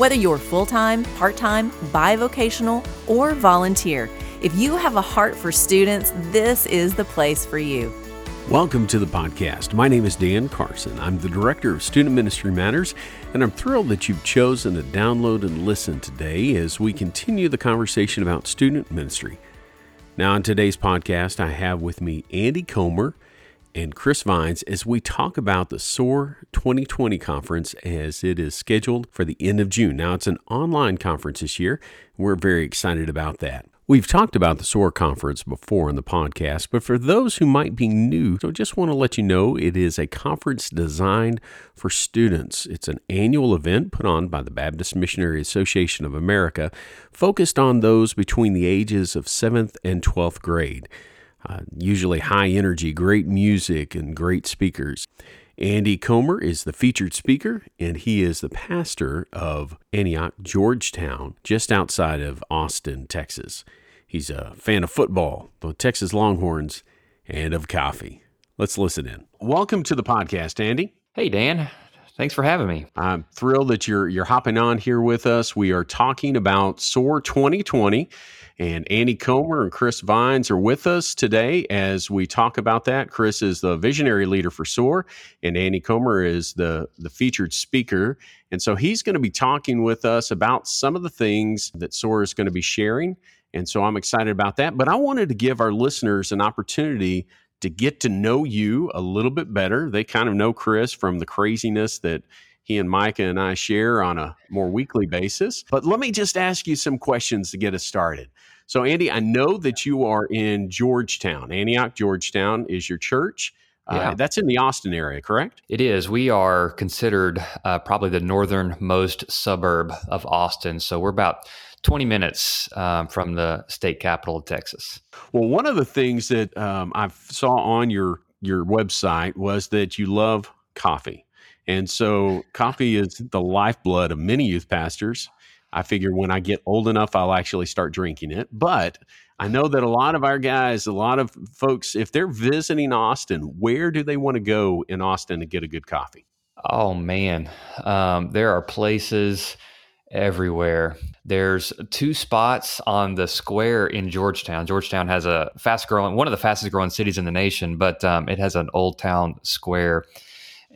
Whether you're full time, part time, bivocational, or volunteer, if you have a heart for students, this is the place for you. Welcome to the podcast. My name is Dan Carson. I'm the Director of Student Ministry Matters, and I'm thrilled that you've chosen to download and listen today as we continue the conversation about student ministry. Now, on today's podcast, I have with me Andy Comer and Chris Vines as we talk about the SOAR 2020 conference as it is scheduled for the end of June. Now, it's an online conference this year. We're very excited about that. We've talked about the SOAR conference before in the podcast, but for those who might be new, I just want to let you know it is a conference designed for students. It's an annual event put on by the Baptist Missionary Association of America, focused on those between the ages of 7th and 12th grade. Uh, usually high energy, great music, and great speakers. Andy Comer is the featured speaker, and he is the pastor of Antioch, Georgetown, just outside of Austin, Texas. He's a fan of football, the Texas Longhorns, and of coffee. Let's listen in. Welcome to the podcast, Andy. Hey, Dan. Thanks for having me. I'm thrilled that you're you're hopping on here with us. We are talking about SOAR 2020 and Andy Comer and Chris Vines are with us today as we talk about that. Chris is the visionary leader for SOAR, and Andy Comer is the, the featured speaker. And so he's going to be talking with us about some of the things that SOAR is going to be sharing. And so I'm excited about that. But I wanted to give our listeners an opportunity to get to know you a little bit better. They kind of know Chris from the craziness that he and Micah and I share on a more weekly basis. But let me just ask you some questions to get us started. So, Andy, I know that you are in Georgetown. Antioch, Georgetown is your church. Uh, yeah. Uh, that's in the Austin area, correct? It is. We are considered uh, probably the northernmost suburb of Austin. So we're about 20 minutes um, from the state capital of Texas. Well, one of the things that um, I saw on your your website was that you love coffee. And so coffee is the lifeblood of many youth pastors. I figure when I get old enough, I'll actually start drinking it. But I know that a lot of our guys, a lot of folks, if they're visiting Austin, where do they want to go in Austin to get a good coffee? Oh, man. Um, there are places everywhere. There's two spots on the square in Georgetown. Georgetown has a fast growing, one of the fastest growing cities in the nation, but um, it has an old town square.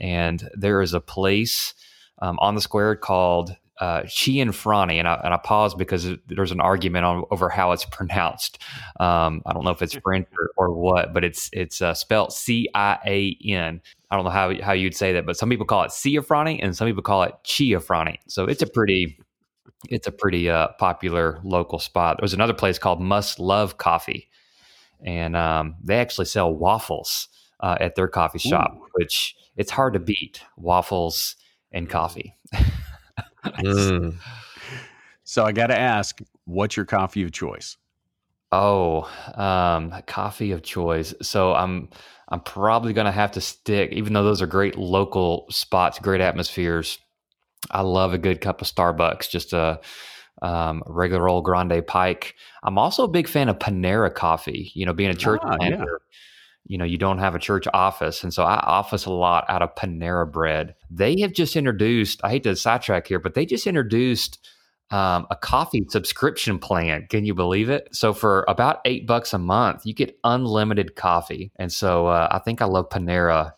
And there is a place um, on the square called uh, Cianfrani, and I, and I pause because there's an argument on over how it's pronounced. Um, I don't know if it's French or, or what, but it's it's uh, spelled C I A N. I don't know how how you'd say that, but some people call it Ciafrani and some people call it Chiafrani. So it's a pretty it's a pretty uh, popular local spot. There's another place called Must Love Coffee, and um, they actually sell waffles uh, at their coffee shop, Ooh. which it's hard to beat waffles and coffee. mm. So I got to ask, what's your coffee of choice? Oh, um, coffee of choice. So I'm I'm probably going to have to stick, even though those are great local spots, great atmospheres. I love a good cup of Starbucks, just a um, regular old grande pike. I'm also a big fan of Panera coffee. You know, being a church ah, planter, yeah you know, you don't have a church office. And so I office a lot out of Panera Bread. They have just introduced, I hate to sidetrack here, but they just introduced um, a coffee subscription plan. Can you believe it? So for about eight bucks a month, you get unlimited coffee. And so uh, I think I love Panera,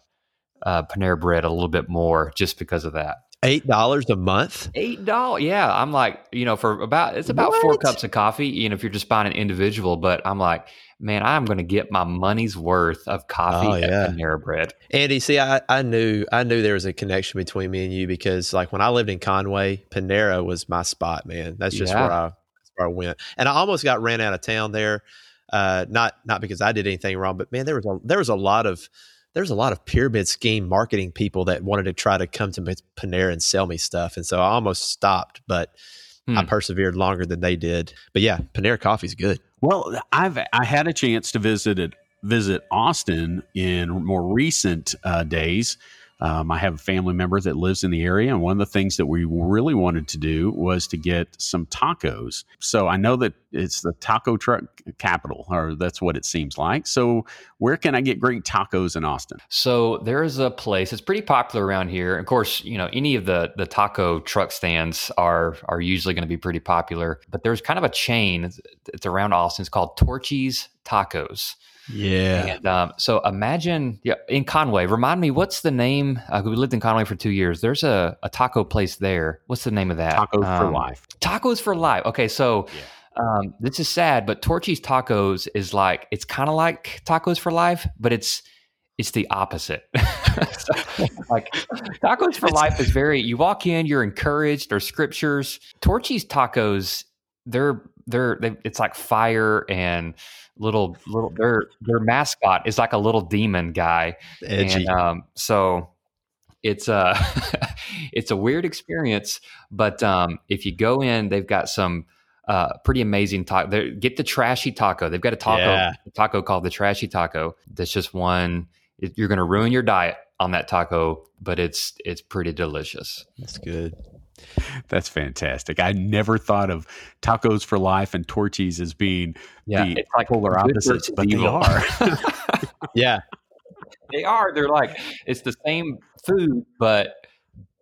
uh, Panera Bread a little bit more just because of that. Eight dollars a month. Eight dollars. Yeah, I'm like, you know, for about it's about what? four cups of coffee. You know, if you're just buying an individual, but I'm like, man, I'm going to get my money's worth of coffee oh, yeah. at Panera Bread. Andy, see, I, I knew I knew there was a connection between me and you because, like, when I lived in Conway, Panera was my spot, man. That's just yeah. where I that's where I went, and I almost got ran out of town there. Uh, not not because I did anything wrong, but man, there was a there was a lot of there's a lot of pyramid scheme marketing people that wanted to try to come to Panera and sell me stuff, and so I almost stopped, but Hmm. I persevered longer than they did. But yeah, Panera Coffee is good. Well, I've I had a chance to visit it, visit Austin in more recent uh, days. Um, I have a family member that lives in the area, and one of the things that we really wanted to do was to get some tacos. So I know that it's the taco truck capital, or that's what it seems like. So where can I get great tacos in Austin? So there is a place. It's pretty popular around here. Of course, you know any of the the taco truck stands are are usually going to be pretty popular. But there's kind of a chain. It's around Austin. It's called Torchy's Tacos. Yeah. And, um, so imagine yeah, in Conway, remind me, what's the name? Uh, we lived in Conway for two years. There's a, a taco place there. What's the name of that? Tacos um, for Life. Tacos for Life. Okay. So yeah. um, this is sad, but Torchy's Tacos is like, it's kind of like Tacos for Life, but it's, it's the opposite. so, like Tacos for Life is very, you walk in, you're encouraged, there's scriptures. Torchy's Tacos, they're, they're, they, it's like fire and, little little their their mascot is like a little demon guy. Edgy. And um, so it's a it's a weird experience, but um, if you go in, they've got some uh, pretty amazing taco. Get the trashy taco. They've got a taco yeah. taco called the trashy taco. That's just one. It, you're going to ruin your diet on that taco, but it's it's pretty delicious. That's good. That's fantastic. I never thought of tacos for life and Torchy's as being yeah, the it's like polar opposites, but they are. yeah, they are. They're like it's the same food, but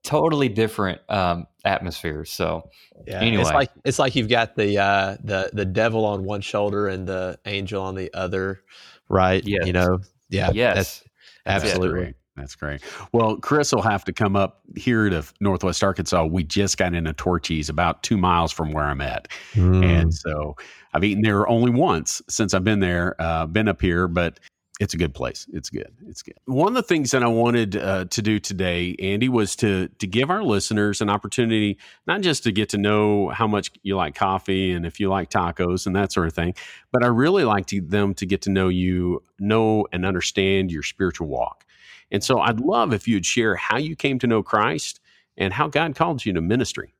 totally different um, atmospheres. So yeah, anyway, it's like it's like you've got the uh, the the devil on one shoulder and the angel on the other, right? Yeah, you know, yeah, yes, absolutely. That's great. Well, Chris will have to come up here to Northwest Arkansas. We just got into Torchy's about two miles from where I'm at. Mm. And so I've eaten there only once since I've been there, uh, been up here, but it's a good place. It's good. It's good. One of the things that I wanted uh, to do today, Andy, was to to give our listeners an opportunity not just to get to know how much you like coffee and if you like tacos and that sort of thing, but I really like to, them to get to know you, know and understand your spiritual walk. And so I'd love if you'd share how you came to know Christ and how God called you to ministry.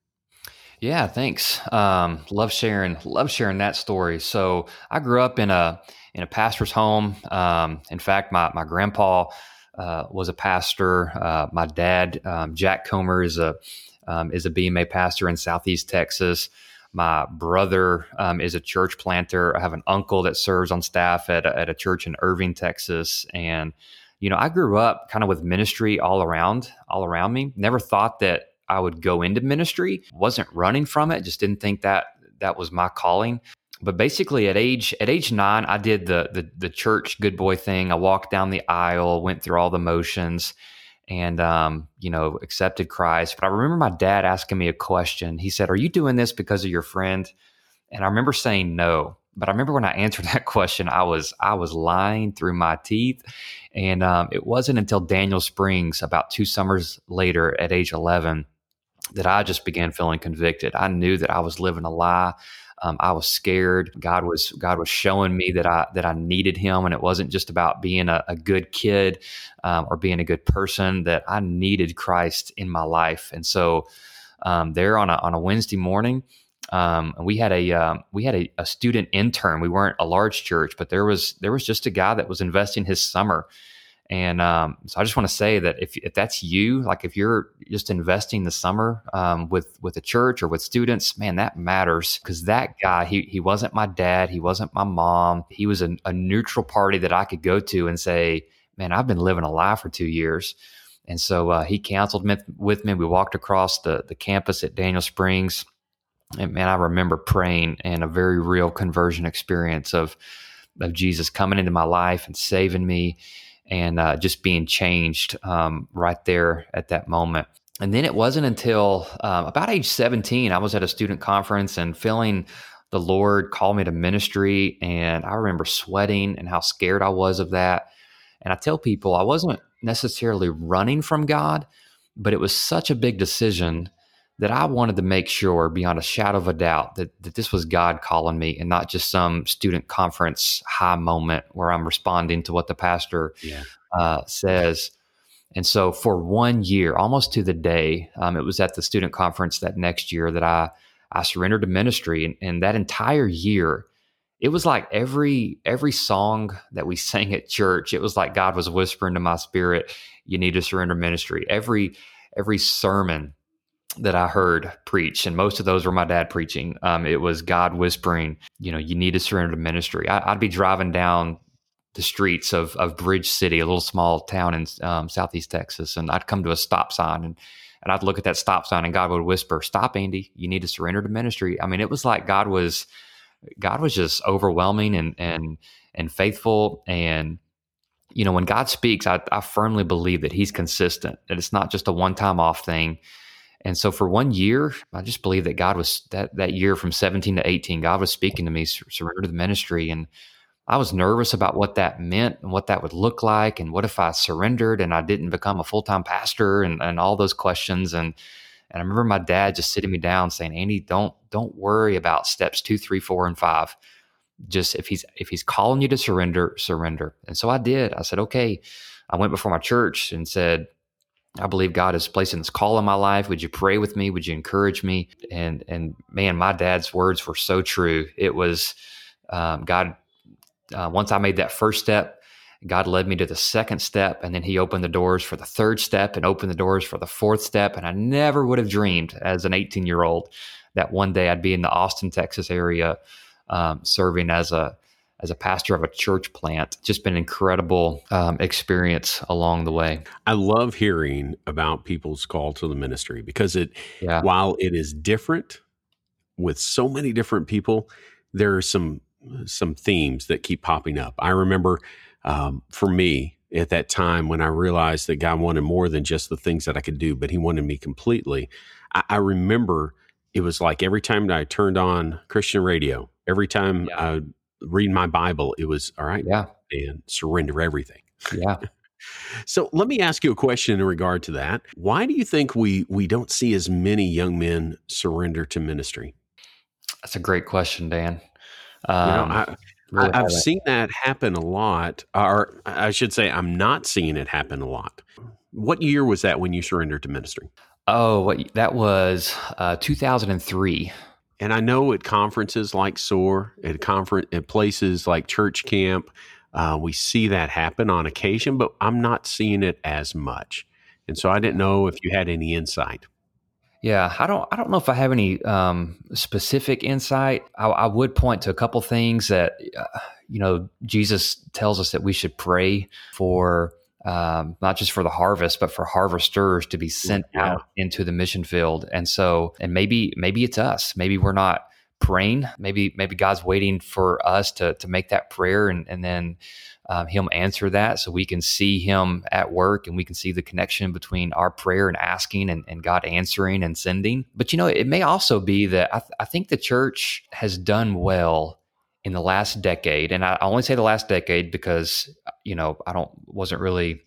Yeah, thanks. Um, love sharing, love sharing that story. So I grew up in a in a pastor's home. Um, in fact, my my grandpa uh, was a pastor. Uh, my dad, um, Jack Comer, is a um, is a BMA pastor in Southeast Texas. My brother um, is a church planter. I have an uncle that serves on staff at a, at a church in Irving, Texas, and you know, I grew up kind of with ministry all around, all around me. Never thought that I would go into ministry. Wasn't running from it. Just didn't think that that was my calling. But basically, at age at age nine, I did the the, the church good boy thing. I walked down the aisle, went through all the motions, and um, you know, accepted Christ. But I remember my dad asking me a question. He said, "Are you doing this because of your friend?" And I remember saying no. But I remember when I answered that question, I was I was lying through my teeth, and um, it wasn't until Daniel Springs, about two summers later, at age eleven, that I just began feeling convicted. I knew that I was living a lie. Um, I was scared. God was God was showing me that I that I needed Him, and it wasn't just about being a, a good kid um, or being a good person. That I needed Christ in my life, and so um, there on a on a Wednesday morning, um, we had a uh, we had a, a, student intern. We weren't a large church, but there was there was just a guy that was investing his summer. And um, so I just want to say that if, if that's you, like if you're just investing the summer um, with with a church or with students, man, that matters because that guy he he wasn't my dad, he wasn't my mom, he was a, a neutral party that I could go to and say, man, I've been living a lie for two years. And so uh, he counseled with me. We walked across the the campus at Daniel Springs and man, I remember praying and a very real conversion experience of of Jesus coming into my life and saving me, and uh, just being changed um, right there at that moment. And then it wasn't until um, about age 17, I was at a student conference and feeling the Lord call me to ministry. And I remember sweating and how scared I was of that. And I tell people I wasn't necessarily running from God, but it was such a big decision that I wanted to make sure beyond a shadow of a doubt that, that this was God calling me and not just some student conference high moment where I'm responding to what the pastor yeah. uh, says. And so for one year, almost to the day, um, it was at the student conference that next year that I I surrendered to ministry. And, and that entire year, it was like every every song that we sang at church, it was like God was whispering to my spirit, "You need to surrender ministry." Every every sermon that I heard preach, and most of those were my dad preaching. Um, it was God whispering, you know, you need to surrender to ministry. I, would be driving down the streets of of Bridge City, a little small town in um, southeast Texas, and I'd come to a stop sign and and I'd look at that stop sign and God would whisper, "Stop, Andy! You need to surrender to ministry." I mean, it was like God was God was just overwhelming and and and faithful and you know when God speaks, I, I firmly believe that He's consistent. That it's not just a one time off thing. And so for one year, I just believe that God was that that year from 17 to 18, God was speaking to me, surrender to the ministry. And I was nervous about what that meant and what that would look like. And what if I surrendered and I didn't become a full-time pastor and, and all those questions. And and I remember my dad just sitting me down saying, Andy, don't don't worry about steps two, three, four, and five. Just if he's if he's calling you to surrender, surrender. And so I did. I said, okay. I went before my church and said, I believe God is placing this call in my life. Would you pray with me? Would you encourage me? And and man, my dad's words were so true. It was um, God. Uh, once I made that first step, God led me to the second step, and then He opened the doors for the third step, and opened the doors for the fourth step. And I never would have dreamed, as an 18 year old, that one day I'd be in the Austin, Texas area, um, serving as a as a pastor of a church plant. Just been an incredible um, experience along the way. I love hearing about people's call to the ministry because it, yeah. while it is different with so many different people, there are some some themes that keep popping up. I remember um, for me at that time when I realized that God wanted more than just the things that I could do, but He wanted me completely. I, I remember it was like every time I turned on Christian radio, every time yeah. I read my Bible, it was all right. Yeah. And surrender everything. Yeah. so let me ask you a question in regard to that. Why do you think we we don't see as many young men surrender to ministry? That's a great question, Dan. Um, you know, um, I, really I, have seen that happen a lot, or I should say, I'm not seeing it happen a lot. What year was that when you surrendered to ministry? Oh, what, that was uh, 2003. And I know at conferences like SOAR, at conference at places like Church Camp, uh, we see that happen on occasion, but I'm not seeing it as much. And so I didn't know if you had any insight. Yeah, I don't. I don't know if I have any um, specific insight. I, I, would point to a couple things that uh, you know Jesus tells us that we should pray for um, not just for the harvest, but for harvesters to be sent yeah. out into the mission field. And so, and maybe, maybe it's us. Maybe we're not praying. Maybe, maybe God's waiting for us to to make that prayer, and and then um, Him answer that, so we can see Him at work, and we can see the connection between our prayer and asking, and, and God answering and sending. But you know, it may also be that I, th- I think the church has done well in the last decade, and I only say the last decade because you know I don't wasn't really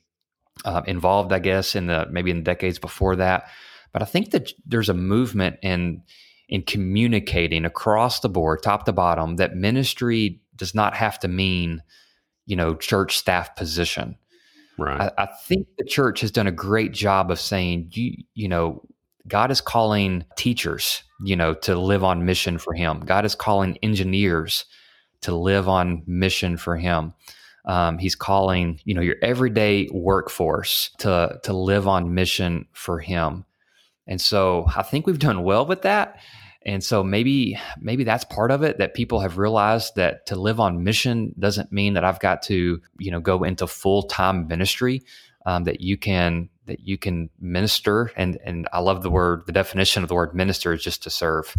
uh, involved, I guess, in the maybe in the decades before that. But I think that there's a movement in in communicating across the board, top to bottom, that ministry does not have to mean you know church staff position. Right. I, I think the church has done a great job of saying you you know God is calling teachers, you know, to live on mission for Him. God is calling engineers to live on mission for him. Um, he's calling, you know, your everyday workforce to to live on mission for him. And so I think we've done well with that. And so maybe maybe that's part of it that people have realized that to live on mission doesn't mean that I've got to, you know, go into full-time ministry. Um, that you can that you can minister and and I love the word the definition of the word minister is just to serve.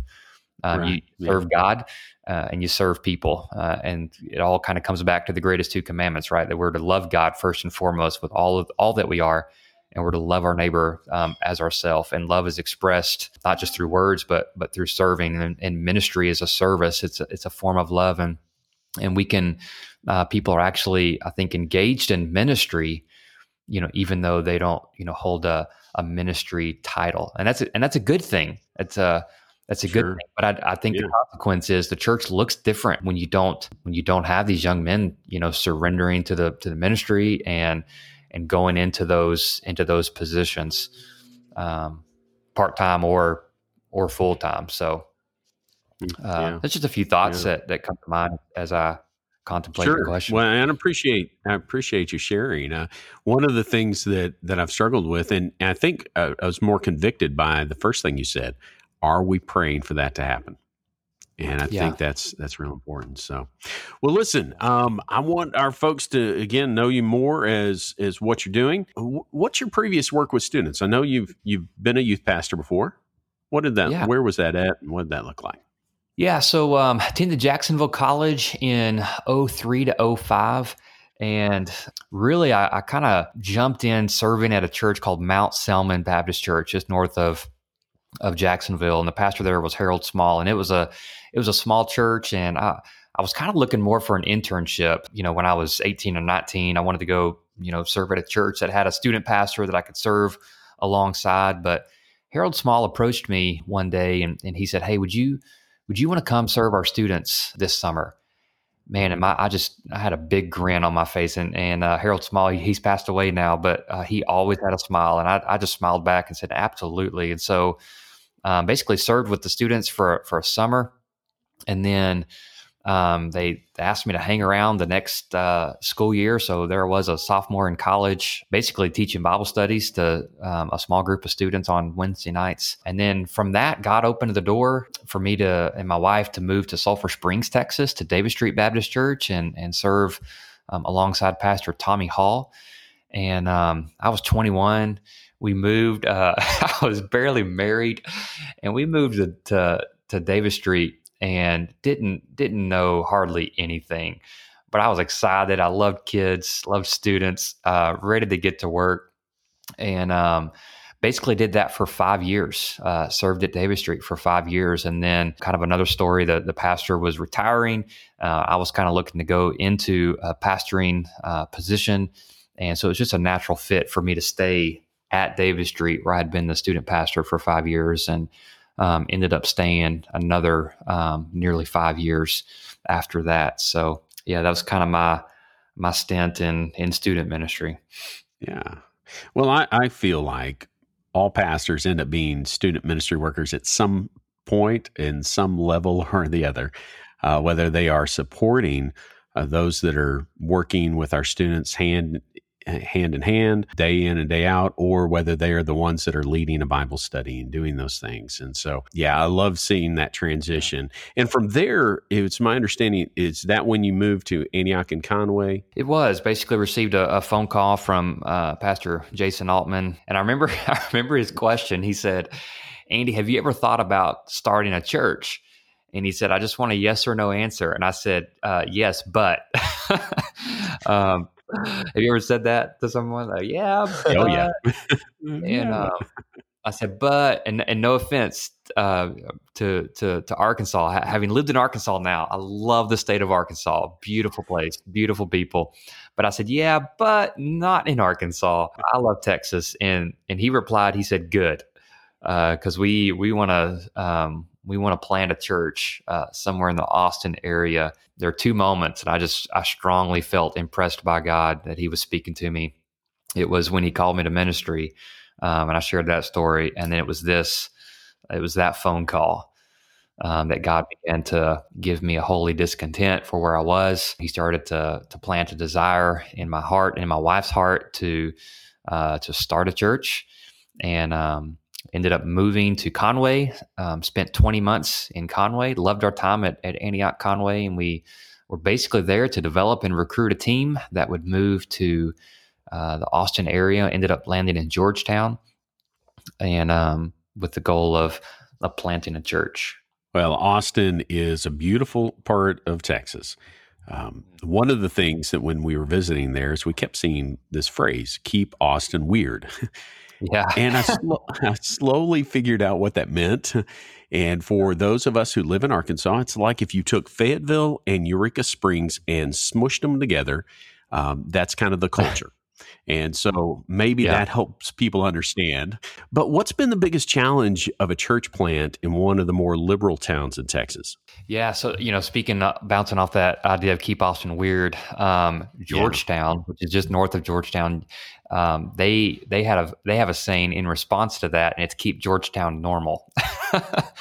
Um, right. You serve yeah. God uh, and you serve people. Uh, and it all kind of comes back to the greatest two commandments, right? That we're to love God first and foremost with all of all that we are, and we're to love our neighbor um, as ourself. And love is expressed not just through words, but but through serving. And, and ministry is a service. It's a, it's a form of love, and and we can uh, people are actually, I think, engaged in ministry. You know, even though they don't, you know, hold a, a ministry title, and that's a, and that's a good thing. It's a that's a sure. good thing. But I, I think yeah. the consequence is the church looks different when you don't when you don't have these young men, you know, surrendering to the to the ministry and and going into those into those positions, um, part time or or full time. So mm, uh, yeah. that's just a few thoughts yeah. that, that come to mind as I contemplate sure. the question. Well, and I appreciate I appreciate you sharing. Uh, one of the things that that I've struggled with, and, and I think uh, I was more convicted by the first thing you said. Are we praying for that to happen? and I yeah. think that's that's real important. So, well, listen, um, I want our folks to again know you more as as what you're doing. What's your previous work with students? I know you've you've been a youth pastor before. What did that? Yeah. Where was that at, and what did that look like? Yeah, so um, attended Jacksonville College in 03 to 05. And really, I, I kind of jumped in serving at a church called Mount Selman Baptist Church, just north of of Jacksonville. And the pastor there was Harold Small, and it was a it was a small church. And I I was kind of looking more for an internship. You know, when I was 18 or 19, I wanted to go you know serve at a church that had a student pastor that I could serve alongside. But Harold Small approached me one day, and, and he said, "Hey, would you?" would you want to come serve our students this summer? Man, and I just I had a big grin on my face, and and uh, Harold Small, he's passed away now, but uh, he always had a smile, and I, I just smiled back and said, absolutely. And so, um, basically, served with the students for for a summer, and then um, they asked me to hang around the next uh, school year. So there was a sophomore in college, basically teaching Bible studies to um, a small group of students on Wednesday nights. And then from that, God opened the door for me to and my wife to move to Sulphur Springs, Texas, to Davis Street Baptist Church and and serve um, alongside Pastor Tommy Hall. And um, I was 21. We moved. Uh, I was barely married, and we moved to, to to Davis Street and didn't didn't know hardly anything. But I was excited. I loved kids, loved students, uh, ready to get to work, and um, basically did that for five years. Uh, served at Davis Street for five years, and then kind of another story. that the pastor was retiring. Uh, I was kind of looking to go into a pastoring uh, position, and so it was just a natural fit for me to stay at Davis Street, where I had been the student pastor for five years, and um, ended up staying another um, nearly five years after that. So yeah, that was kind of my my stint in in student ministry. Yeah. Well, I, I feel like all pastors end up being student ministry workers at some point in some level or the other, uh, whether they are supporting uh, those that are working with our students hand hand in hand, day in and day out, or whether they are the ones that are leading a Bible study and doing those things. And so, yeah, I love seeing that transition. And from there, it's my understanding is that when you moved to Antioch and Conway? It was basically received a, a phone call from uh, Pastor Jason Altman, and I remember I remember his question. He said, "Andy, have you ever thought about starting a church?" And he said, I just want a yes or no answer. And I said, uh, yes, but. um, have you ever said that to someone? Like, yeah, but. oh yeah. and um, I said, but, and and no offense uh, to to to Arkansas, having lived in Arkansas now, I love the state of Arkansas. Beautiful place, beautiful people. But I said, yeah, but not in Arkansas. I love Texas. And and he replied, he said, good, because uh, we we want to um, we want to plant a church uh, somewhere in the Austin area. There are two moments, and I just I strongly felt impressed by God that He was speaking to me. It was when He called me to ministry, um, and I shared that story, and then it was this, it was that phone call um, that God began to give me a holy discontent for where I was. He started to to plant a desire in my heart and in my wife's heart to uh, to start a church, and um, ended up moving to Conway, um, spent 20 months in Conway, loved our time at, at Antioch Conway, and we were basically there to develop and recruit a team that would move to uh, the Austin area, ended up landing in Georgetown, and um, with the goal of, of planting a church. Well, Austin is a beautiful part of Texas. Um, one of the things that when we were visiting there is we kept seeing this phrase, keep Austin weird. Yeah. and I, sl- I slowly figured out what that meant. And for those of us who live in Arkansas, it's like if you took Fayetteville and Eureka Springs and smushed them together. Um, that's kind of the culture. And so maybe yeah. that helps people understand. But what's been the biggest challenge of a church plant in one of the more liberal towns in Texas? Yeah. So, you know, speaking, uh, bouncing off that idea of keep Austin weird, um, Georgetown, yeah. which is just north of Georgetown, um, they they had a they have a saying in response to that, and it's keep Georgetown normal.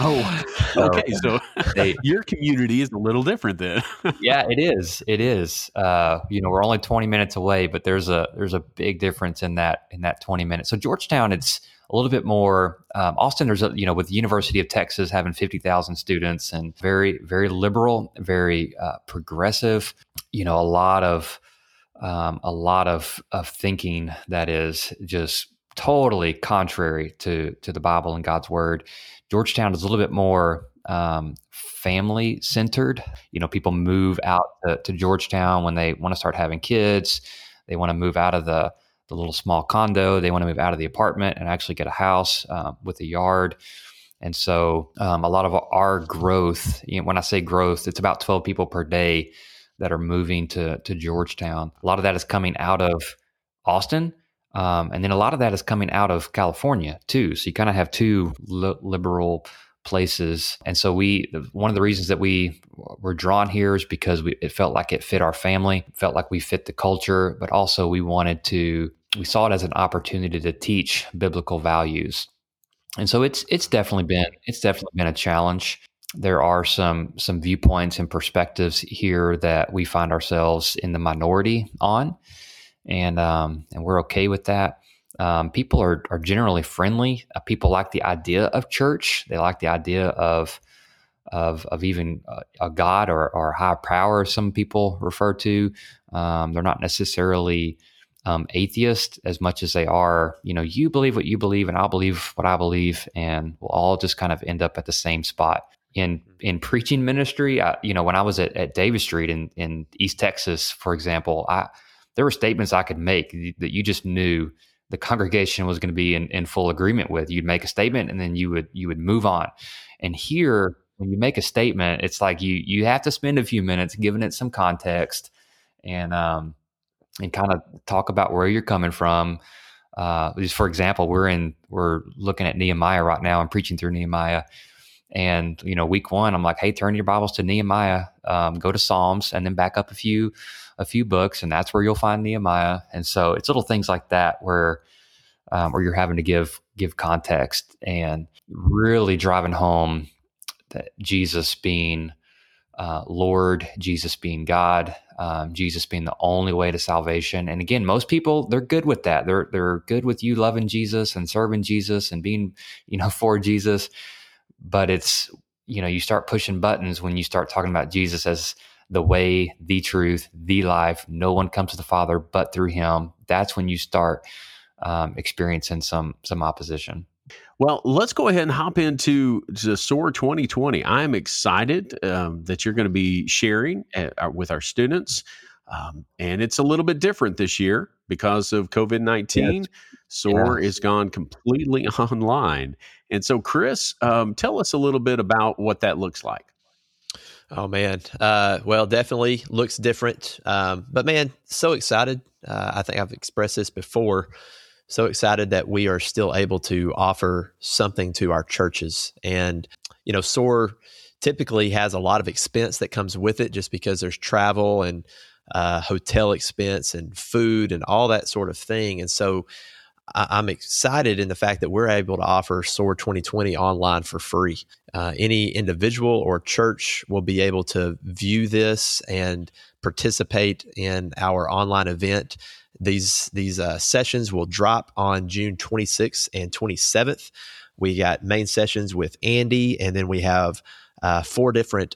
oh, okay. So they, your community is a little different then. yeah, it is. It is. Uh, you know, we're only twenty minutes away, but there's a there's a big difference in that in that twenty minutes. So Georgetown, it's a little bit more. Um, Austin, there's a you know with the University of Texas having fifty thousand students and very very liberal, very uh, progressive. You know, a lot of um, a lot of, of thinking that is just totally contrary to to the Bible and God's Word. Georgetown is a little bit more um, family centered. You know, people move out to, to, Georgetown when they want to start having kids. They want to move out of the the little small condo. They want to move out of the apartment and actually get a house uh, with a yard. And so, um, a lot of our growth, you know, when I say growth, it's about 12 people per day that are moving to to Georgetown. A lot of that is coming out of Austin, um, and then a lot of that is coming out of California too. So you kind of have two li- liberal places, and so we one of the reasons that we were drawn here is because we, it felt like it fit our family, felt like we fit the culture, but also we wanted to we saw it as an opportunity to teach biblical values. And so it's it's definitely been it's definitely been a challenge there are some some viewpoints and perspectives here that we find ourselves in the minority on, and um, and we're okay with that. Um, people are are generally friendly. Uh, people like the idea of church. They like the idea of of of even a, a God or or high power. Some people refer to. Um, they're not necessarily um, atheist as much as they are. You know, you believe what you believe, and I'll believe what I believe, and we'll all just kind of end up at the same spot in in preaching ministry. I, you know, when I was at, at Davis Street in in East Texas, for example, I there were statements I could make that you just knew the congregation was going to be in, in full agreement with. You'd make a statement and then you would you would move on. And here, when you make a statement, it's like you you have to spend a few minutes giving it some context and um and kind of talk about where you're coming from. Uh, just for example, we're in we're looking at Nehemiah right now and preaching through Nehemiah and you know, week one, I'm like, hey, turn your Bibles to Nehemiah, um, go to Psalms, and then back up a few a few books, and that's where you'll find Nehemiah. And so it's little things like that where um, where you're having to give give context and really driving home that Jesus being uh, Lord, Jesus being God, um, Jesus being the only way to salvation. And again, most people they're good with that. They're they're good with you loving Jesus and serving Jesus and being you know for Jesus but it's you know you start pushing buttons when you start talking about jesus as the way the truth the life no one comes to the father but through him that's when you start um, experiencing some some opposition well, let's go ahead and hop into the SOAR 2020. I'm excited um, that you're going to be sharing at, uh, with our students. Um, and it's a little bit different this year because of COVID 19. Yes. SOAR is gone completely online. And so, Chris, um, tell us a little bit about what that looks like. Oh man, uh, well, definitely looks different. Um, but man, so excited. Uh, I think I've expressed this before. So excited that we are still able to offer something to our churches. And you know, SOAR typically has a lot of expense that comes with it, just because there's travel and uh, hotel expense and food and all that sort of thing. And so I, am excited in the fact that we're able to offer SOAR 2020 online for free. Uh, any individual or church will be able to view this and participate in our online event. These these uh, sessions will drop on June 26th and 27th. We got main sessions with Andy, and then we have uh, four different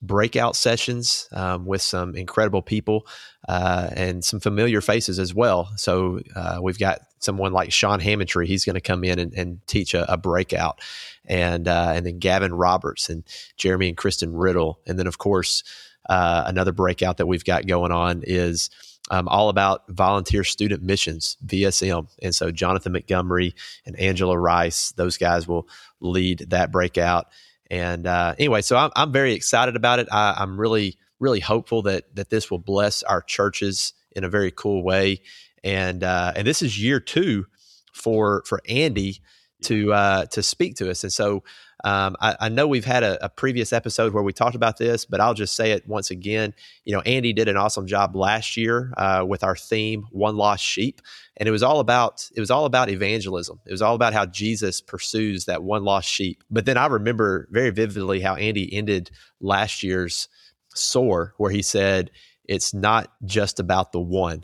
breakout sessions um, with some incredible people uh, and some familiar faces as well. So uh, we've got someone like Sean Hammondtree. He's going to come in and, and teach a, a, breakout, and uh, and then Gavin Roberts and Jeremy and Kristen Riddle, and then of course uh, another breakout that we've got going on is. Um, all about volunteer student missions, VSM. And so Jonathan Montgomery and Angela Rice, those guys will lead that breakout. And uh, anyway, so I'm, I'm very excited about it. I, I'm really, really hopeful that that this will bless our churches in a very cool way. And uh, and this is year two for for Andy to uh, to speak to us. And so Um, I, I, know we've had a, a, previous episode where we talked about this, but I'll just say it once again. You know, Andy did an awesome job last year uh, with our theme "One Lost Sheep," and it was all about it was all about evangelism. It was all about how Jesus pursues that one lost sheep. But then I remember very vividly how Andy ended last year's soar, where he said, "It's not just about the one."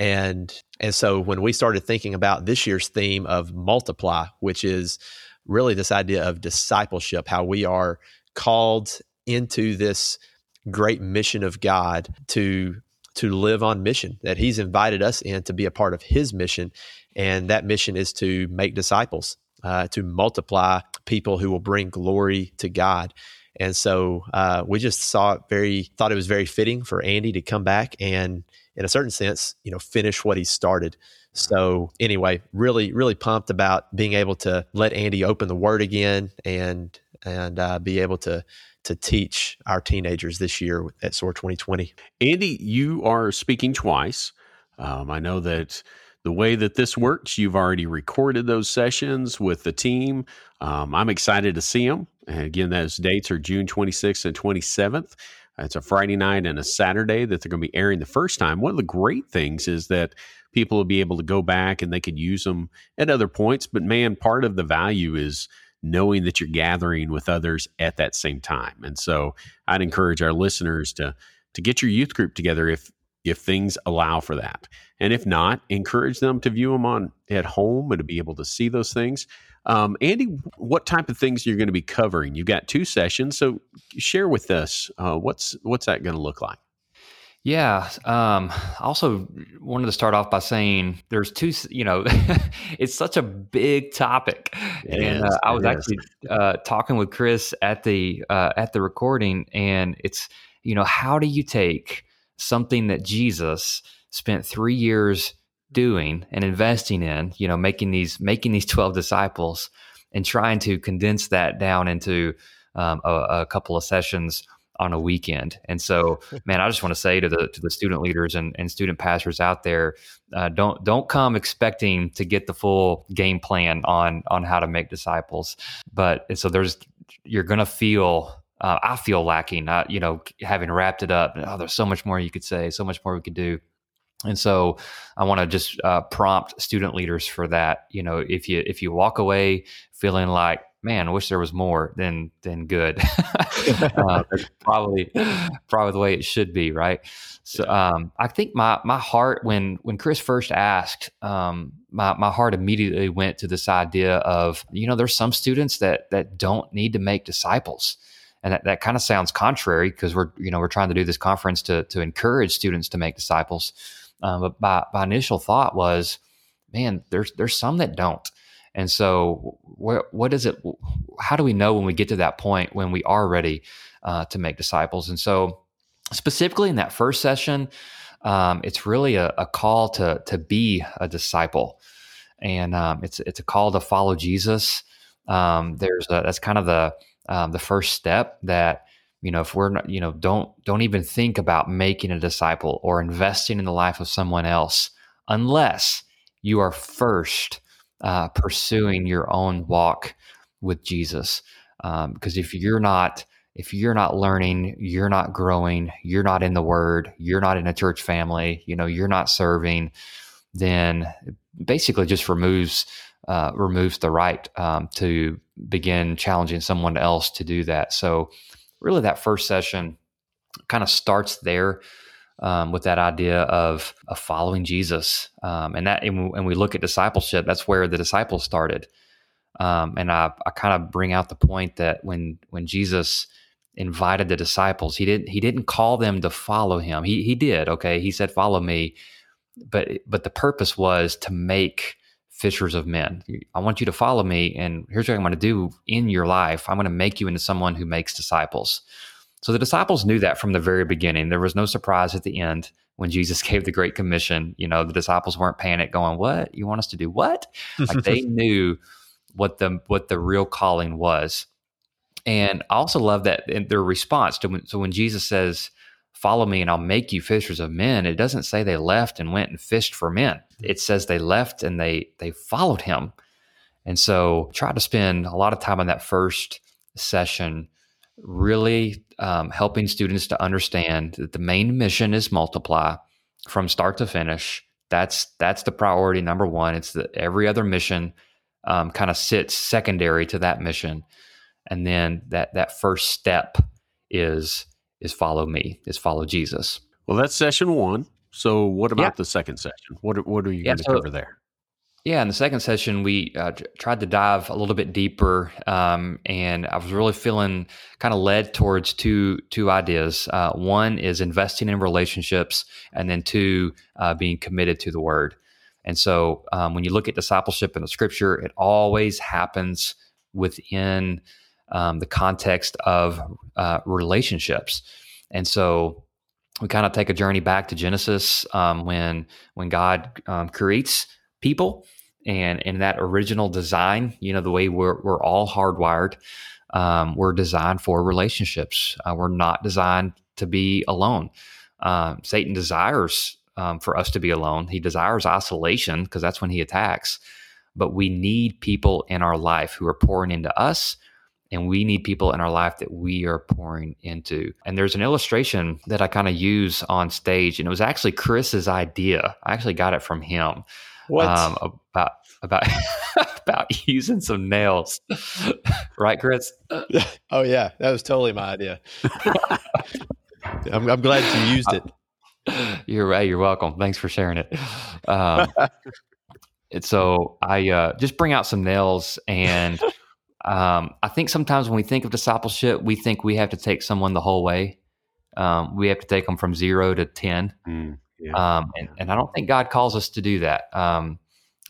And and so when we started thinking about this year's theme of multiply, which is really this idea of discipleship, how we are called into this great mission of God to to live on mission that he's invited us in to be a part of his mission. And that mission is to make disciples uh, to multiply people who will bring glory to god. And so uh, we just saw it very thought it was very fitting for andy to come back and in a certain sense you know finish what he started so anyway, really, really pumped about being able to let Andy open the Word again and and uh, be able to to teach our teenagers this year at SOAR 2020. Andy, you are speaking twice. Um, I know that the way that this works, you've already recorded those sessions with the team. Um, I'm excited to see them. And again, those dates are June 26th and 27th. It's a Friday night and a Saturday that they're going to be airing the first time. One of the great things is that people will be able to go back and they could use them at other points. But man, part of the value is knowing that you're gathering with others at that same time. And so I'd encourage our listeners to to get your youth group together if if things allow for that. And if not, encourage them to view them on at home and to be able to see those things. Um, Andy, what type of things you're going to be covering? You've got two sessions, so share with us uh, what's what's that going to look like. Yeah. Um, I also wanted to start off by saying there's two, you know, it's such a big topic. It and uh, I was actually uh, talking with Chris at the uh, at the recording, and it's, you know, how do you take something that Jesus spent three years doing and investing in, you know, making these making these twelve disciples, and trying to condense that down into um, a, a couple of sessions on a weekend. And so, man, I just want to say to the to the student leaders and, and student pastors out there, uh, don't don't come expecting to get the full game plan on on how to make disciples. But and so there's you're gonna feel. Uh, I feel lacking, uh, you know, having wrapped it up. Oh, there's so much more you could say, so much more we could do. And so I want to just uh, prompt student leaders for that. You know, if you if you walk away feeling like man, I wish there was more than than good. uh, probably probably the way it should be, right? So um, I think my my heart when when Chris first asked, um, my my heart immediately went to this idea of you know there's some students that that don't need to make disciples. And that, that kind of sounds contrary because we're you know we're trying to do this conference to to encourage students to make disciples, um, but my, my initial thought was, man, there's there's some that don't, and so, what what is it? How do we know when we get to that point when we are ready uh, to make disciples? And so, specifically in that first session, um, it's really a, a, call to to be a disciple, and um, it's it's a call to follow Jesus. Um, there's a, that's kind of the um, the first step that you know if we're not you know don't don't even think about making a disciple or investing in the life of someone else unless you are first uh, pursuing your own walk with Jesus. Because um, if you're not if you're not learning, you're not growing, you're not in the Word, you're not in a church family, you know, you're not serving, then basically just removes uh, removes the right um, to begin challenging someone else to do that. So, really, that first session kind of starts there um, with that idea of, of following Jesus. Um, and that, and, and, we look at discipleship, that's where the disciples started. Um, and I, I kind of bring out the point that when, when Jesus invited the disciples, he didn't, he didn't call them to follow him. He, he did. Okay. He said, follow me. But, but the purpose was to make fishers of men. I want you to follow me. And here's what I'm going to do in your life. I'm going to make you into someone who makes disciples. So the disciples knew that from the very beginning. There was no surprise at the end when Jesus gave the Great Commission. You know, the disciples weren't panicked, going, "What you want us to do? What?" like they knew what the what the real calling was. And I also love that in their response to when, so when Jesus says, "Follow me, and I'll make you fishers of men," it doesn't say they left and went and fished for men. Mm-hmm. It says they left and they they followed him. And so, try to spend a lot of time on that first session really um, helping students to understand that the main mission is multiply from start to finish. That's that's the priority number one. It's that every other mission um, kind of sits secondary to that mission, and then that that first step is is follow me, is follow Jesus. Well, that's session one. So, what about yeah. the second session? What what are you yeah, going to so, cover there? Yeah, in the second session, we uh, tried to dive a little bit deeper, um, and I was really feeling kind of led towards two two ideas. Uh, one is investing in relationships, and then two, uh, being committed to the Word. And so, um, when you look at discipleship in the Scripture, it always happens within um, the context of uh, relationships. And so, we kind of take a journey back to Genesis um, when when God um, creates people and in that original design you know the way we're, we're all hardwired um, we're designed for relationships uh, we're not designed to be alone um, satan desires um, for us to be alone he desires isolation because that's when he attacks but we need people in our life who are pouring into us and we need people in our life that we are pouring into. And there's an illustration that I kind of use on stage, and it was actually Chris's idea. I actually got it from him. What? Um, about about about using some nails, right, Chris? oh yeah, that was totally my idea. I'm, I'm, glad you used it. You're right. You're welcome. Thanks for sharing it. Um, so I uh, just bring out some nails, and um, I think sometimes when we think of discipleship, we think we have to take someone the whole way. Um, we have to take them from zero to ten. Mm. Yeah. Um, and, and I don't think God calls us to do that. Um,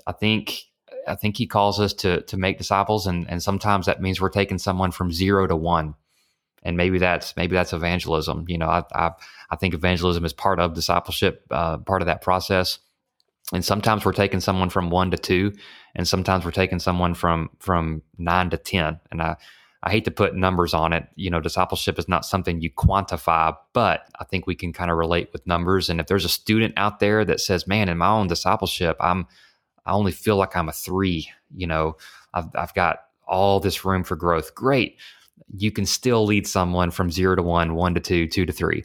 I think I think He calls us to to make disciples, and and sometimes that means we're taking someone from zero to one, and maybe that's maybe that's evangelism. You know, I I, I think evangelism is part of discipleship, uh, part of that process. And sometimes we're taking someone from one to two, and sometimes we're taking someone from from nine to ten. And I I hate to put numbers on it. You know, discipleship is not something you quantify, but I think we can kind of relate with numbers. And if there's a student out there that says, "Man, in my own discipleship, I'm I only feel like I'm a three. You know, I've I've got all this room for growth." Great, you can still lead someone from zero to one, one to two, two to three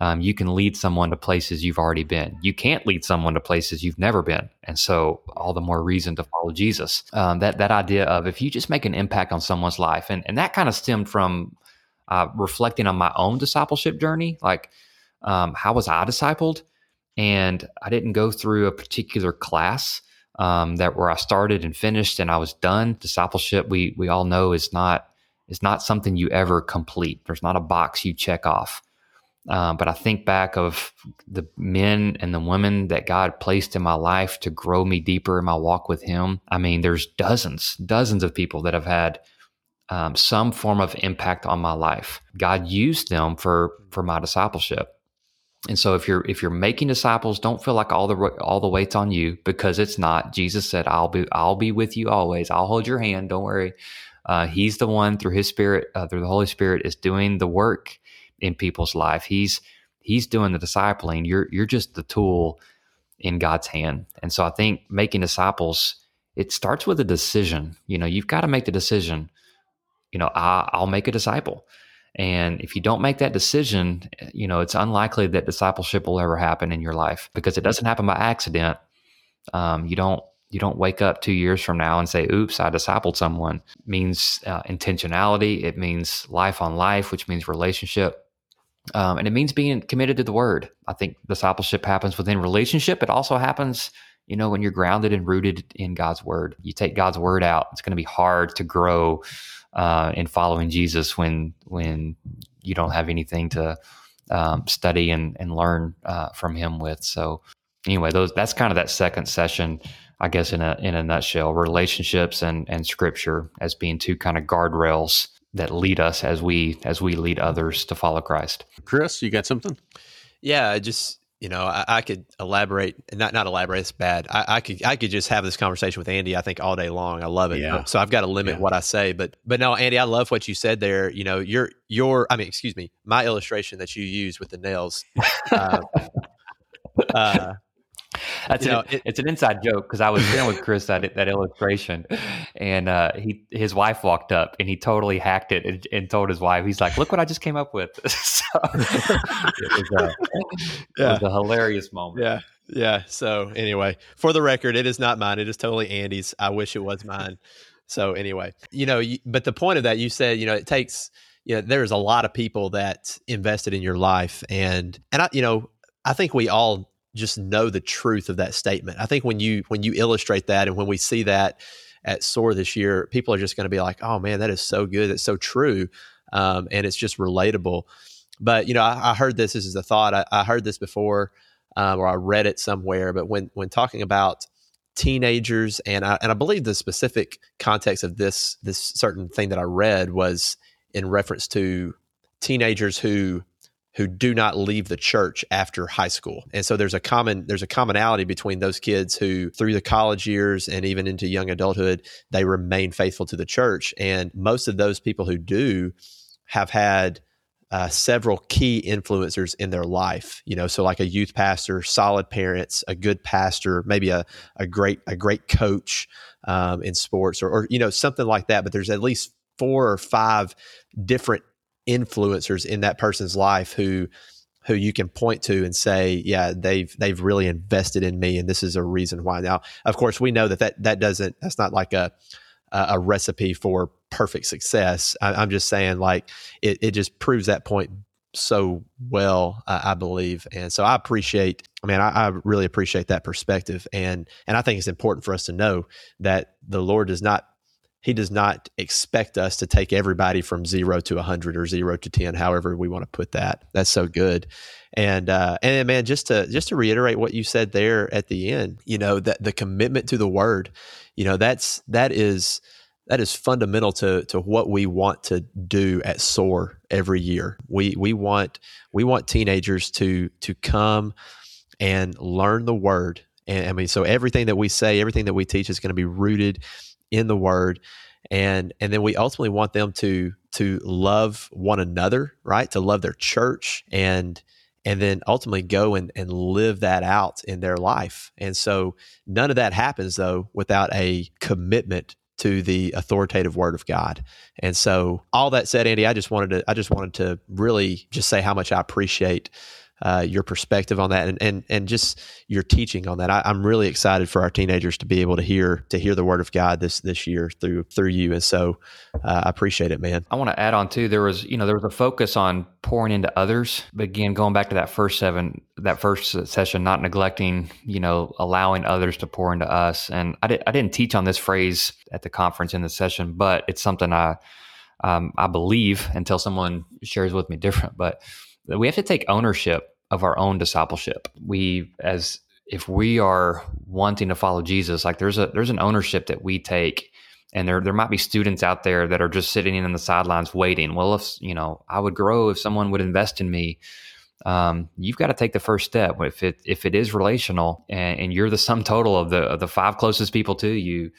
um, you can lead someone to places you've already been. You can't lead someone to places you've never been, and so all the more reason to follow Jesus. Um, that that idea of if you just make an impact on someone's life, and and that kind of stemmed from uh, reflecting on my own discipleship journey, like um, how was I discipled, and I didn't go through a particular class. Um, that where I started and finished and I was done. Discipleship, we we all know is not is not something you ever complete. There's not a box you check off. Uh, but I think back of the men and the women that God placed in my life to grow me deeper in my walk with Him. I mean, there's dozens, dozens of people that have had um, some form of impact on my life. God used them for for my discipleship. And so, if you're if you're making disciples, don't feel like all the all the weight's on you because it's not. Jesus said, "I'll be I'll be with you always. I'll hold your hand. Don't worry." Uh, he's the one through His Spirit, uh, through the Holy Spirit, is doing the work in people's life. He's he's doing the discipling. You're you're just the tool in God's hand. And so I think making disciples, it starts with a decision. You know, you've got to make the decision. You know, I, I'll make a disciple. And if you don't make that decision, you know, it's unlikely that discipleship will ever happen in your life because it doesn't happen by accident. Um, you don't you don't wake up two years from now and say, "Oops, I discipled someone." It means uh, intentionality. It means life on life, which means relationship. Um, and it means being committed to the word. I think discipleship happens within relationship. It also happens, you know, when you're grounded and rooted in God's word. You take God's word out, it's going to be hard to grow uh, in following Jesus when when you don't have anything to um, study and and learn uh, from Him with. So anyway, those that's kind of that second session. I guess in a in a nutshell, relationships and and scripture as being two kind of guardrails that lead us as we as we lead others to follow Christ. Chris, you got something? Yeah, I just you know, I, I could elaborate, not not elaborate. It's bad. I, I, could I could just have this conversation with Andy. I think all day long. I love it. Yeah. So I've got to limit yeah. what I say. But but no, Andy, I love what you said there. You know, your your I mean, excuse me, my illustration that you used with the nails. Uh, uh, That's know, it, it's an inside joke because I was sharing with Chris that that illustration, and uh, he his wife walked up and he totally hacked it and, and, told his wife, he's like, "Look what I just came up with." so it, was a, yeah. it was a hilarious moment. Yeah, yeah. So anyway, for the record, it is not mine. It is totally Andy's. I wish it was mine. So anyway, you know, but the point of that, you said, you know, it takes you know, there's a lot of people that invested in your life and and I you know I think we all just know the truth of that statement. I think when you when you illustrate that and when we see that at SOAR this year, people are just going to be like, "Oh man, that is so good. That's so true," um, and it's just relatable. But you know, I, I heard this. This is a thought. I, I heard this before, um, or I read it somewhere. But when when talking about teenagers, and I and I believe the specific context of this this certain thing that I read was in reference to teenagers who who do not leave the church after high school. And so there's a common there's a commonality between those kids who through the college years and even into young adulthood they remain faithful to the church and most of those people who do have had uh, several key influencers in their life, you know, so like a youth pastor, solid parents, a good pastor, maybe a, a great a great coach um, in sports, or, or you know something like that. But there's at least four or five different influencers in that person's life who who you can point to and say, yeah, they've they've really invested in me, and this is a reason why. Now, of course, we know that that that doesn't that's not like a a recipe for perfect success. I, am just saying, like it it just proves that point so well, uh, I believe, and so I appreciate. I mean, I, I really appreciate that perspective, and and I think it's important for us to know that the Lord does not he does not expect us to take everybody from zero to 100 or zero to 10 however we want to put that that's so good and uh and man just to just to reiterate what you said there at the end you know that the commitment to the word you know that's that is that is fundamental to to what we want to do at SOAR every year. We we want we want teenagers to to come and learn the word. And I mean, so everything that we say, everything that we teach is going to be rooted in the word and and then we ultimately want them to to love one another right to love their church and and then ultimately go and, and live that out in their life and so none of that happens though without a commitment to the authoritative word of God. And so all that said, Andy, I just wanted to I just wanted to really just say how much I appreciate uh, your perspective on that and, and and just your teaching on that. I, am really excited for our teenagers to be able to hear to hear the word of God this this year through through you. And so uh, I appreciate it, man. I want to add on too. There was you know there was a focus on pouring into others, but again, going back to that first seven that first session, not neglecting you know allowing others to pour into us. And I did I didn't teach on this phrase at the conference in the session, but it's something I um, I believe until someone shares with me different, but we have to take ownership of our own discipleship. We as if we are wanting to follow Jesus, like there's a there's an ownership that we take and there there might be students out there that are just sitting in the sidelines waiting. Well, if you know, I would grow if someone would invest in me. Um, you've got to take the first step. If it if it is relational and, and you're the sum total of the of the five closest people to you,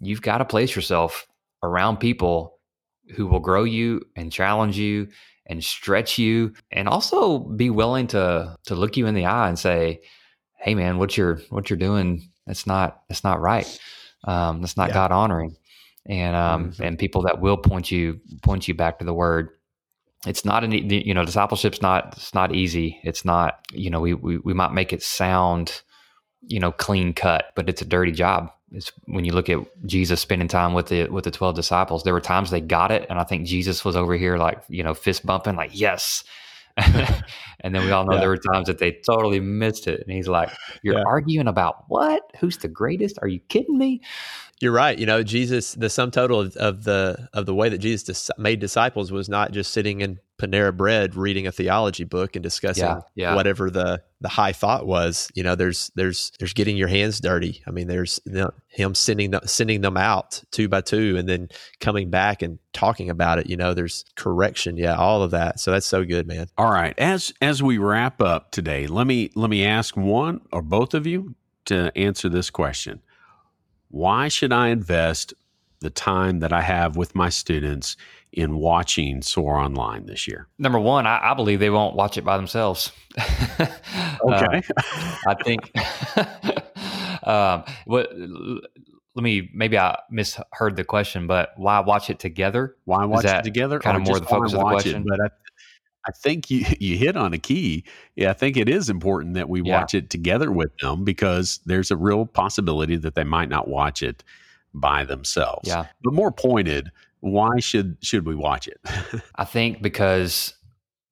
you've got to place yourself around people who will grow you and challenge you and stretch you and also be willing to to look you in the eye and say hey man what you're what you're doing that's not that's not right. Um that's not yeah. god honoring and um mm-hmm. and people that will point you point you back to the word. It's not an you know discipleship's not it's not easy. It's not you know we we, we might make it sound you know clean cut but it's a dirty job it's when you look at Jesus spending time with the with the twelve disciples. There were times they got it, and I think Jesus was over here like you know fist bumping, like yes. and then we all know yeah. there were times that they totally missed it, and he's like, "You're yeah. arguing about what? Who's the greatest? Are you kidding me?" You're right. You know, Jesus, the sum total of, of the of the way that Jesus dis- made disciples was not just sitting in Panera Bread reading a theology book and discussing yeah, yeah. whatever the the high thought was. You know, there's there's there's getting your hands dirty. I mean, there's you know, him sending them sending them out two by two and then coming back and talking about it. You know, there's correction. Yeah, all of that. So that's so good, man. All right. As as we wrap up today, let me let me ask one or both of you to answer this question why should I invest the time that I have with my students in watching SOAR online this year? Number one, I, I believe they won't watch it by themselves. okay. uh, I think um, what? Let me maybe I misheard the question, but why watch it together? Why watch it together? Kind of more the focus of the question. It, but I, I think you you hit on a key. Yeah, I think it is important that we yeah. watch it together with them because there's a real possibility that they might not watch it by themselves. Yeah. But more pointed, why should should we watch it? I think because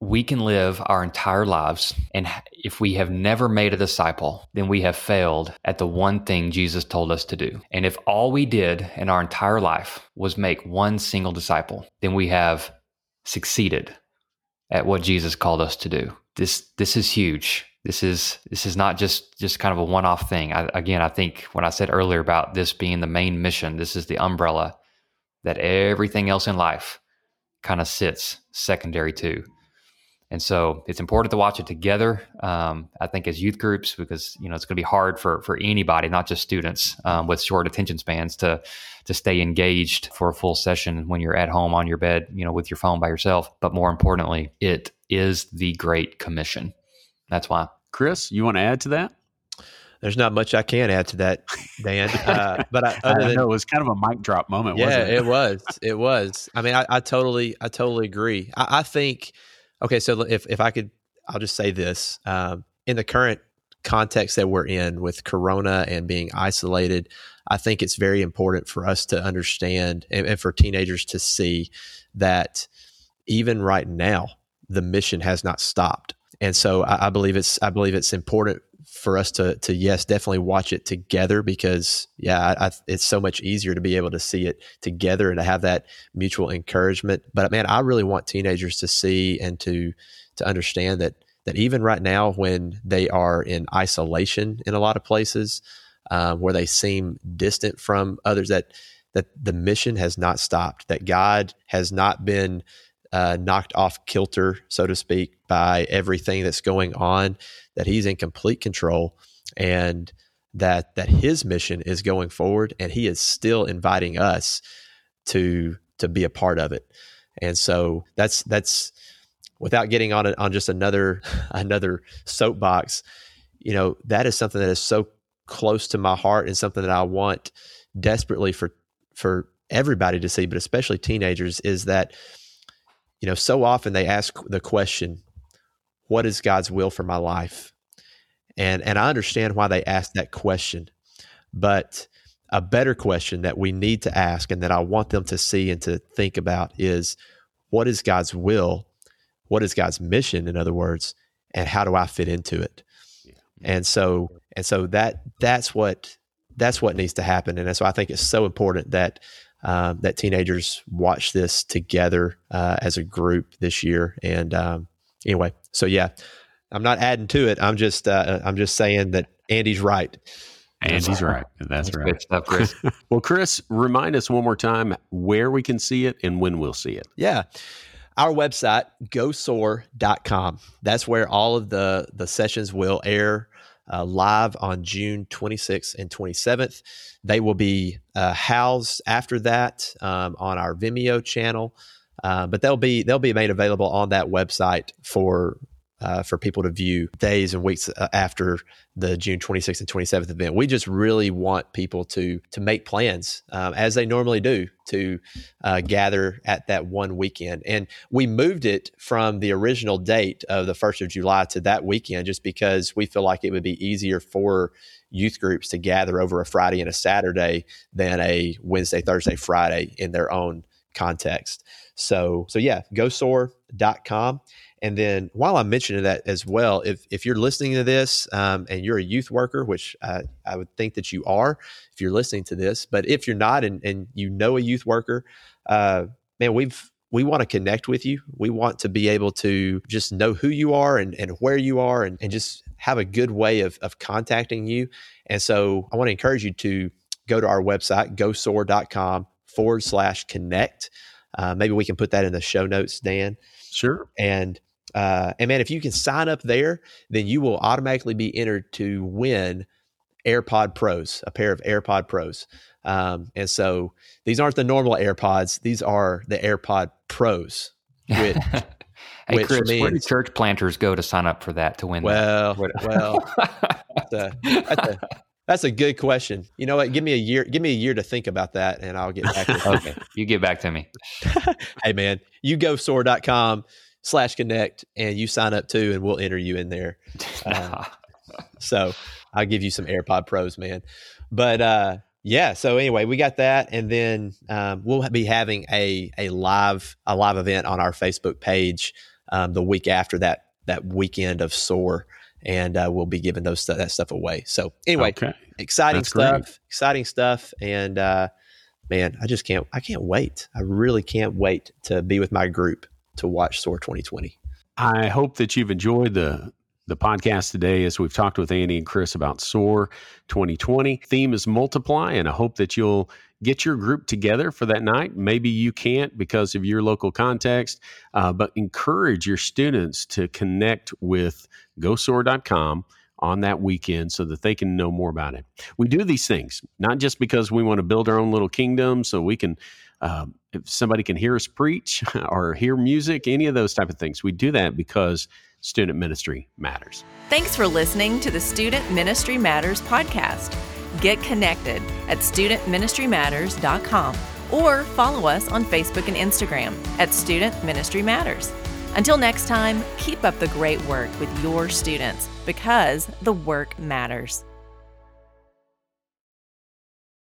we can live our entire lives and if we have never made a disciple, then we have failed at the one thing Jesus told us to do. And if all we did in our entire life was make one single disciple, then we have succeeded at what Jesus called us to do. This this is huge. This is this is not just just kind of a one-off thing. I, again, I think when I said earlier about this being the main mission, this is the umbrella that everything else in life kind of sits secondary to. And so it's important to watch it together. Um, I think as youth groups, because you know it's going to be hard for for anybody, not just students um, with short attention spans, to to stay engaged for a full session when you're at home on your bed, you know, with your phone by yourself. But more importantly, it is the Great Commission. That's why. Chris, you want to add to that? There's not much I can add to that, Dan. Uh, but I, other I than, know, it was kind of a mic drop moment. Yeah, it? it? was. It was. I mean, I, I totally, I totally agree. I, I think Okay, so if if I could, I'll just say this: um, in the current context that we're in with Corona and being isolated, I think it's very important for us to understand and, and for teenagers to see that even right now, the mission has not stopped. And so I, I believe it's I believe it's important for us to to yes definitely watch it together because yeah I, I, it's so much easier to be able to see it together and to have that mutual encouragement. But man i really want teenagers to see and to to understand that that even right now when they are in isolation in a lot of places um, where they seem distant from others that that the mission has not stopped that god has not been uh, knocked off kilter, so to speak, by everything that's going on, that he's in complete control and that that his mission is going forward and he is still inviting us to to be a part of it. And so that's that's without getting on it on just another another soapbox, you know, that is something that is so close to my heart and something that I want desperately for for everybody to see, but especially teenagers, is that you know, so often they ask the question, what is God's will for my life? And and I understand why they ask that question. But a better question that we need to ask and that I want them to see and to think about is what is God's will? What is God's mission in other words? And how do I fit into it? Yeah. And so and so that that's what that's what needs to happen. And that's why I think it's so important that um, that teenagers watch this together uh, as a group this year. And um, anyway, so yeah, I'm not adding to it. I'm just uh, I'm just saying that Andy's right. Andy's right. That's, That's right. Stuff, Chris. well, Chris, remind us one more time where we can see it and when we'll see it. Yeah. Our website, gosoar.com. That's where all of the, the sessions will air uh, live on June 26th and 27th. They will be uh, housed after that um, on our Vimeo channel, uh, but they'll be they'll be made available on that website for uh, for people to view days and weeks uh, after the June 26th and 27th event. We just really want people to to make plans um, as they normally do to uh, gather at that one weekend. And we moved it from the original date of the 1st of July to that weekend just because we feel like it would be easier for youth groups to gather over a Friday and a Saturday than a Wednesday, Thursday, Friday in their own context. So so yeah, gosoar.com. And then while I'm mentioning that as well, if, if you're listening to this um, and you're a youth worker, which I, I would think that you are if you're listening to this, but if you're not and, and you know a youth worker, uh, man, we've we want to connect with you. We want to be able to just know who you are and, and where you are and, and just have a good way of, of contacting you. And so I want to encourage you to go to our website, gosoar.com forward slash connect. Uh, maybe we can put that in the show notes, Dan. Sure. And uh, and man, if you can sign up there, then you will automatically be entered to win AirPod Pros, a pair of AirPod Pros. Um, and so these aren't the normal AirPods; these are the AirPod Pros. Which, hey, which Chris, means, where do church planters go to sign up for that to win? Well, that? well, that's a, that's a, That's a good question. You know what? Give me a year. Give me a year to think about that, and I'll get back. to okay, you get back to me. hey, man, you go soar.com slash connect and you sign up too, and we'll enter you in there. Uh, so I'll give you some AirPod Pros, man. But uh, yeah, so anyway, we got that, and then um, we'll be having a a live a live event on our Facebook page um, the week after that that weekend of SOAR and uh, we'll be giving those that stuff away. So anyway, okay. exciting That's stuff, great. exciting stuff, and uh, man, I just can't I can't wait. I really can't wait to be with my group to watch SOAR 2020. I hope that you've enjoyed the the podcast today as we've talked with Andy and Chris about SOAR 2020. Theme is multiply, and I hope that you'll get your group together for that night. Maybe you can't because of your local context, uh, but encourage your students to connect with gosoar.com on that weekend so that they can know more about it. We do these things not just because we want to build our own little kingdom so we can uh, if somebody can hear us preach or hear music, any of those type of things. We do that because student ministry matters. Thanks for listening to the Student Ministry Matters podcast. Get connected at studentministrymatters.com or follow us on Facebook and Instagram at Student Ministry Matters. Until next time, keep up the great work with your students because the work matters.